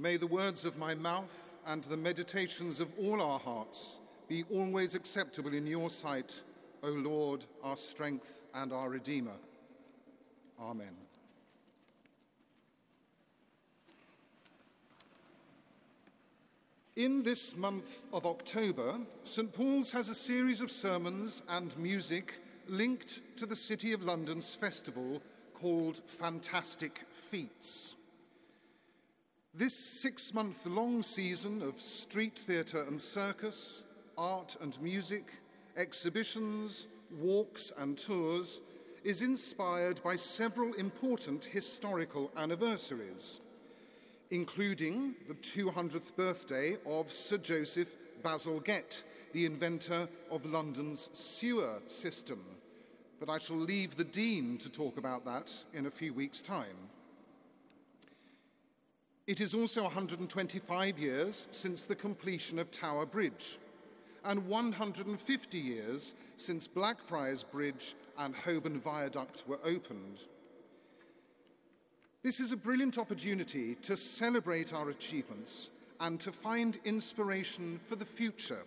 May the words of my mouth and the meditations of all our hearts be always acceptable in your sight, O Lord, our strength and our Redeemer. Amen. In this month of October, St. Paul's has a series of sermons and music linked to the City of London's festival called Fantastic Feats. This six month long season of street theatre and circus, art and music, exhibitions, walks, and tours is inspired by several important historical anniversaries, including the 200th birthday of Sir Joseph Bazalgette, the inventor of London's sewer system. But I shall leave the Dean to talk about that in a few weeks' time. It is also 125 years since the completion of Tower Bridge, and 150 years since Blackfriars Bridge and Holborn Viaduct were opened. This is a brilliant opportunity to celebrate our achievements and to find inspiration for the future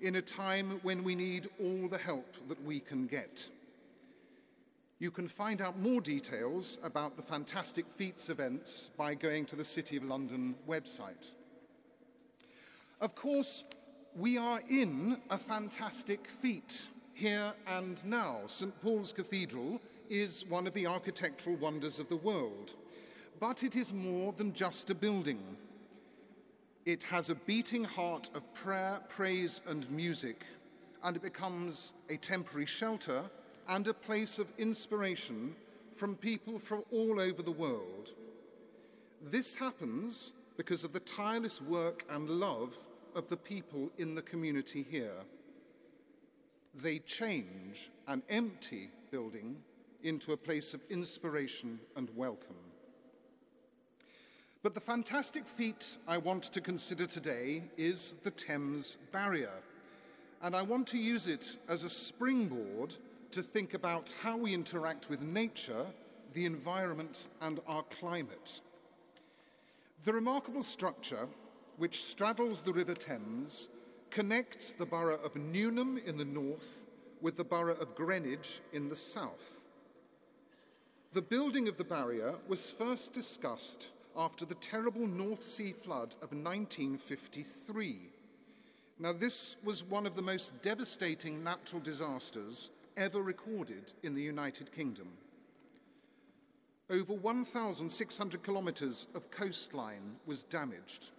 in a time when we need all the help that we can get. You can find out more details about the Fantastic Feats events by going to the City of London website. Of course, we are in a fantastic feat here and now. St. Paul's Cathedral is one of the architectural wonders of the world, but it is more than just a building. It has a beating heart of prayer, praise, and music, and it becomes a temporary shelter and a place of inspiration from people from all over the world. This happens because of the tireless work and love of the people in the community here. They change an empty building into a place of inspiration and welcome. But the fantastic feat I want to consider today is the Thames Barrier, and I want to use it as a springboard to think about how we interact with nature, the environment, and our climate. The remarkable structure which straddles the River Thames connects the borough of Newham in the north with the borough of Greenwich in the south. The building of the barrier was first discussed after the terrible North Sea flood of 1953. Now, this was one of the most devastating natural disasters ever recorded in the United Kingdom. Over 1,600 kilometres of coastline was damaged.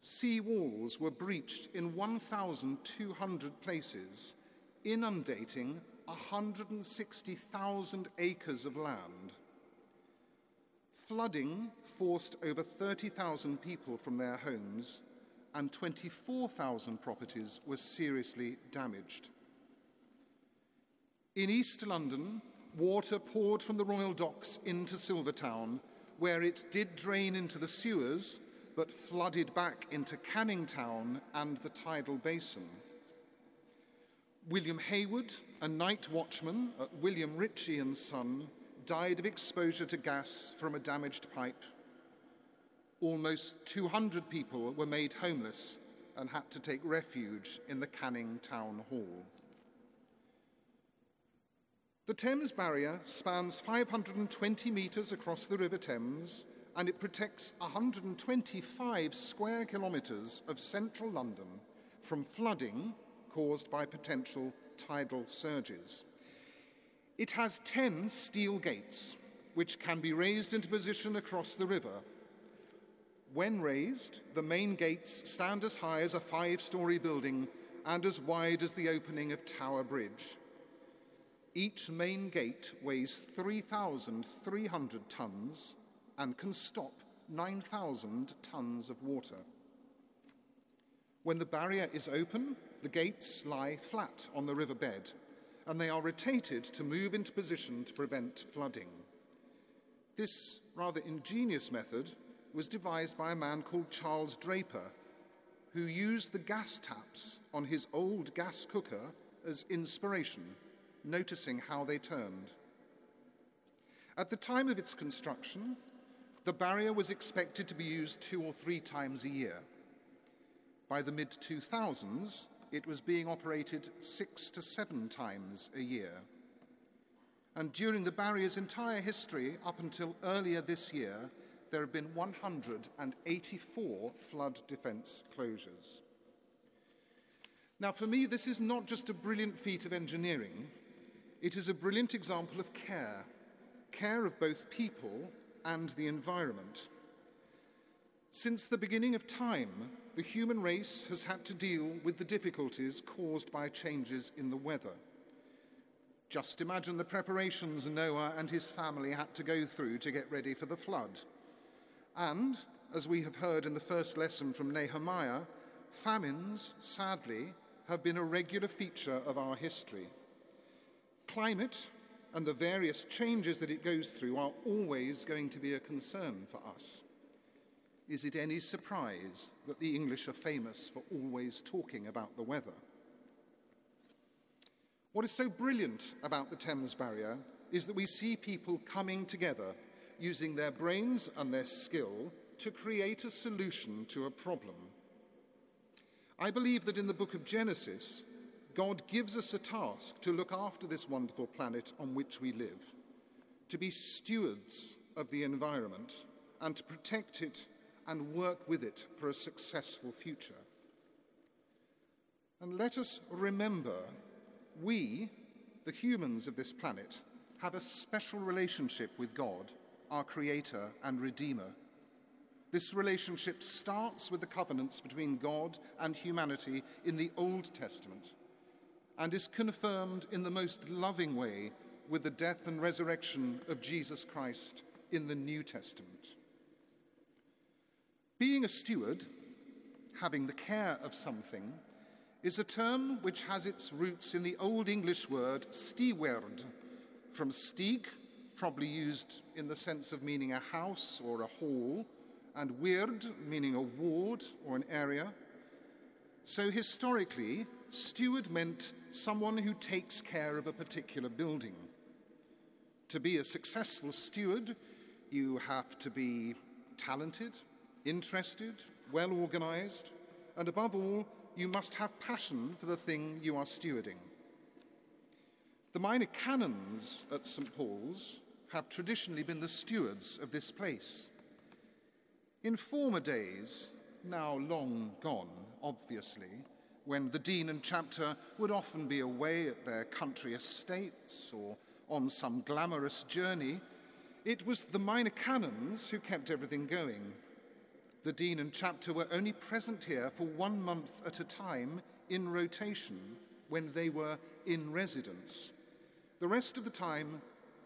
Sea walls were breached in 1,200 places, inundating 160,000 acres of land. Flooding forced over 30,000 people from their homes, and 24,000 properties were seriously damaged. In East London, water poured from the Royal Docks into Silvertown, where it did drain into the sewers but flooded back into Canning Town and the tidal basin. William Hayward, a night watchman at William Ritchie and Son, died of exposure to gas from a damaged pipe. Almost 200 people were made homeless and had to take refuge in the Canning Town Hall. The Thames Barrier spans 520 metres across the River Thames and it protects 125 square kilometres of central London from flooding caused by potential tidal surges. It has 10 steel gates which can be raised into position across the river. When raised, the main gates stand as high as a five story building and as wide as the opening of Tower Bridge. Each main gate weighs 3,300 tons and can stop 9,000 tons of water. When the barrier is open, the gates lie flat on the riverbed and they are rotated to move into position to prevent flooding. This rather ingenious method was devised by a man called Charles Draper, who used the gas taps on his old gas cooker as inspiration noticing how they turned. At the time of its construction, the barrier was expected to be used two or three times a year. By the mid 2000s, it was being operated six to seven times a year. And during the barrier's entire history, up until earlier this year, there have been 184 flood defence closures. Now, for me, this is not just a brilliant feat of engineering, it is a brilliant example of care care of both people and the environment. Since the beginning of time, the human race has had to deal with the difficulties caused by changes in the weather. Just imagine the preparations Noah and his family had to go through to get ready for the flood. And, as we have heard in the first lesson from Nehemiah, famines, sadly, have been a regular feature of our history. Climate and the various changes that it goes through are always going to be a concern for us. Is it any surprise that the English are famous for always talking about the weather? What is so brilliant about the Thames Barrier is that we see people coming together using their brains and their skill to create a solution to a problem. I believe that in the book of Genesis, God gives us a task to look after this wonderful planet on which we live, to be stewards of the environment, and to protect it and work with it for a successful future. And let us remember we, the humans of this planet, have a special relationship with God, our Creator and Redeemer. This relationship starts with the covenants between God and humanity in the Old Testament and is confirmed in the most loving way with the death and resurrection of Jesus Christ in the New Testament. Being a steward, having the care of something, is a term which has its roots in the Old English word steward, from stig, probably used in the sense of meaning a house or a hall, and weard, meaning a ward or an area. So historically, steward meant someone who takes care of a particular building. To be a successful steward, you have to be talented, interested, well organized, and above all, you must have passion for the thing you are stewarding. The minor canons at St. Paul's have traditionally been the stewards of this place. In former days, now long gone, obviously, when the dean and chapter would often be away at their country estates or on some glamorous journey, it was the minor canons who kept everything going. The dean and chapter were only present here for one month at a time in rotation when they were in residence. The rest of the time,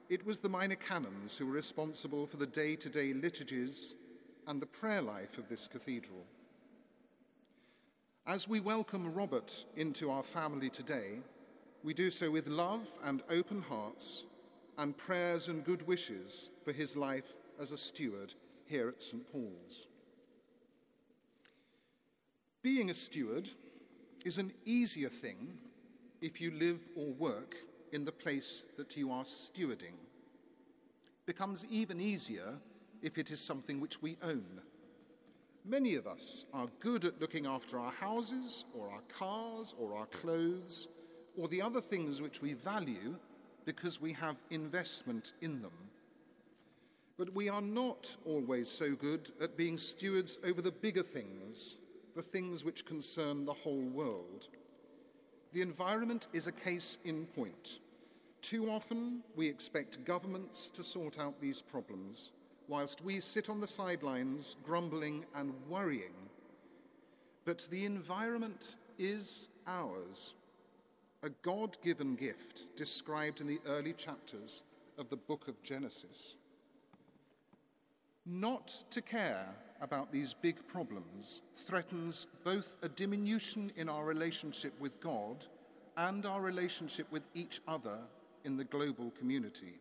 it was the minor canons who were responsible for the day to day liturgies and the prayer life of this cathedral. As we welcome Robert into our family today, we do so with love and open hearts and prayers and good wishes for his life as a steward here at St. Paul's. Being a steward is an easier thing if you live or work in the place that you are stewarding. Becomes even easier if it is something which we own. Many of us are good at looking after our houses or our cars or our clothes or the other things which we value because we have investment in them. But we are not always so good at being stewards over the bigger things the things which concern the whole world. The environment is a case in point. Too often, we expect governments to sort out these problems, whilst we sit on the sidelines grumbling and worrying. But the environment is ours, a God given gift described in the early chapters of the book of Genesis. Not to care about these big problems threatens both a diminution in our relationship with God and our relationship with each other in the global community.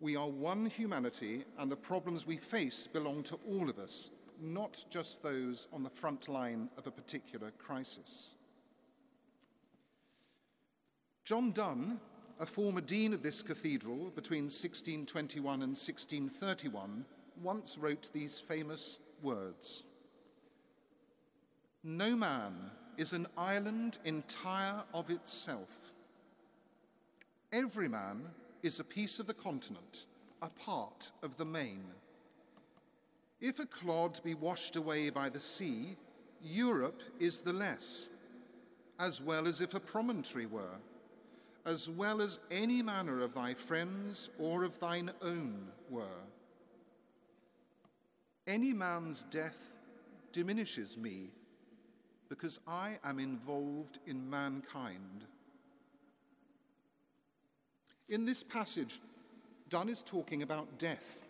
We are one humanity, and the problems we face belong to all of us, not just those on the front line of a particular crisis. John Donne, a former dean of this cathedral between 1621 and 1631, once wrote these famous words No man is an island entire of itself. Every man is a piece of the continent, a part of the main. If a clod be washed away by the sea, Europe is the less, as well as if a promontory were, as well as any manner of thy friends or of thine own were. Any man's death diminishes me because I am involved in mankind. In this passage, Donne is talking about death,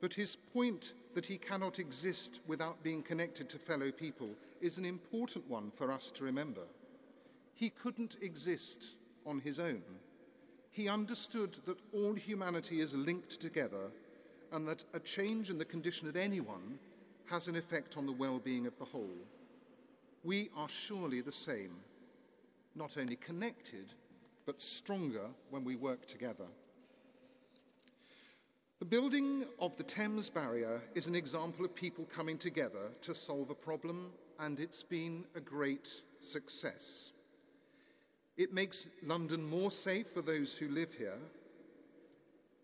but his point that he cannot exist without being connected to fellow people is an important one for us to remember. He couldn't exist on his own. He understood that all humanity is linked together and that a change in the condition of anyone has an effect on the well being of the whole. We are surely the same, not only connected, but stronger when we work together. The building of the Thames Barrier is an example of people coming together to solve a problem, and it's been a great success. It makes London more safe for those who live here,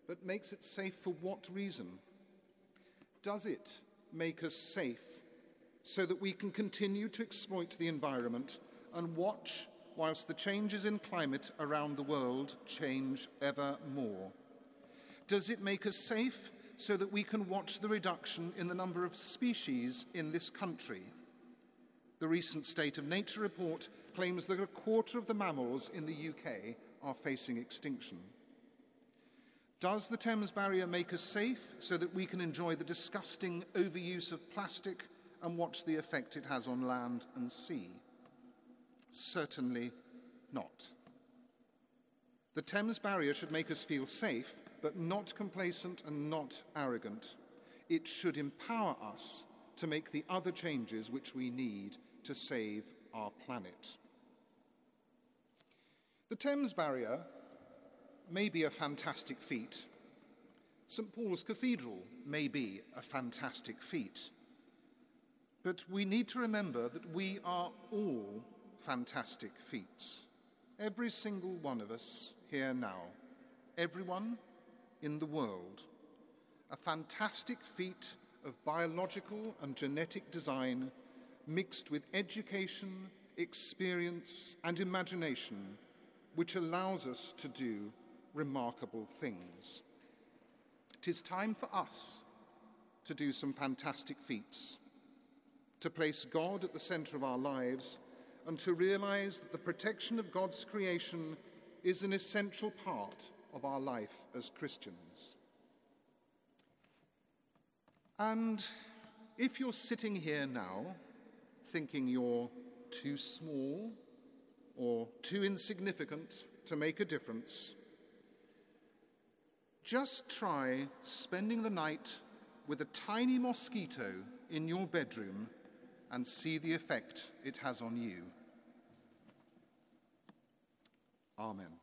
but makes it safe for what reason? Does it make us safe so that we can continue to exploit the environment and watch whilst the changes in climate around the world change ever more? Does it make us safe so that we can watch the reduction in the number of species in this country? The recent State of Nature report claims that a quarter of the mammals in the UK are facing extinction. Does the Thames Barrier make us safe so that we can enjoy the disgusting overuse of plastic and watch the effect it has on land and sea? Certainly not. The Thames Barrier should make us feel safe, but not complacent and not arrogant. It should empower us to make the other changes which we need to save our planet. The Thames Barrier may be a fantastic feat. St. Paul's Cathedral may be a fantastic feat. But we need to remember that we are all fantastic feats. Every single one of us here now, everyone in the world. A fantastic feat of biological and genetic design mixed with education, experience, and imagination, which allows us to do remarkable things. It is time for us to do some fantastic feats, to place God at the center of our lives, and to realize that the protection of God's creation is an essential part of our life as Christians. And if you're sitting here now thinking you're too small or too insignificant to make a difference, just try spending the night with a tiny mosquito in your bedroom and see the effect it has on you. Amen.